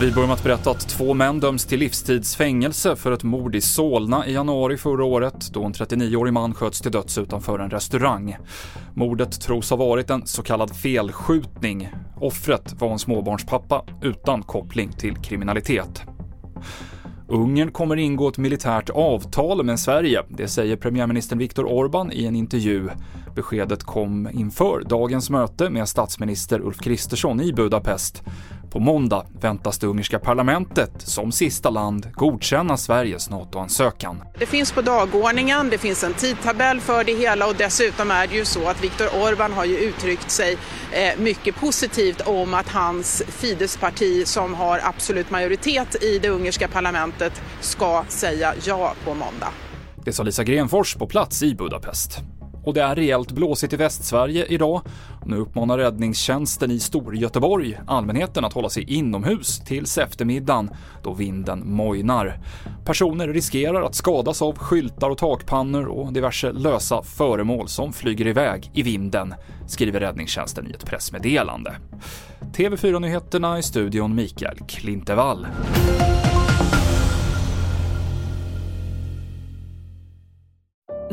Vi börjar med att berätta att två män döms till livstidsfängelse för ett mord i Solna i januari förra året då en 39-årig man sköts till döds utanför en restaurang. Mordet tros ha varit en så kallad felskjutning. Offret var en småbarnspappa utan koppling till kriminalitet. Ungern kommer ingå ett militärt avtal med Sverige, det säger premiärministern Viktor Orbán i en intervju. Beskedet kom inför dagens möte med statsminister Ulf Kristersson i Budapest. På måndag väntas det ungerska parlamentet som sista land godkänna Sveriges NATO-ansökan. Det finns på dagordningen, det finns en tidtabell för det hela och dessutom är det ju så att Viktor Orbán har ju uttryckt sig eh, mycket positivt om att hans Fidesz-parti som har absolut majoritet i det ungerska parlamentet ska säga ja på måndag. Det sa Lisa Grenfors på plats i Budapest. Och det är rejält blåsigt i Västsverige idag. Nu uppmanar räddningstjänsten i Storgöteborg allmänheten att hålla sig inomhus tills eftermiddagen då vinden mojnar. Personer riskerar att skadas av skyltar och takpannor och diverse lösa föremål som flyger iväg i vinden, skriver räddningstjänsten i ett pressmeddelande. TV4-nyheterna i studion Mikael Klintevall.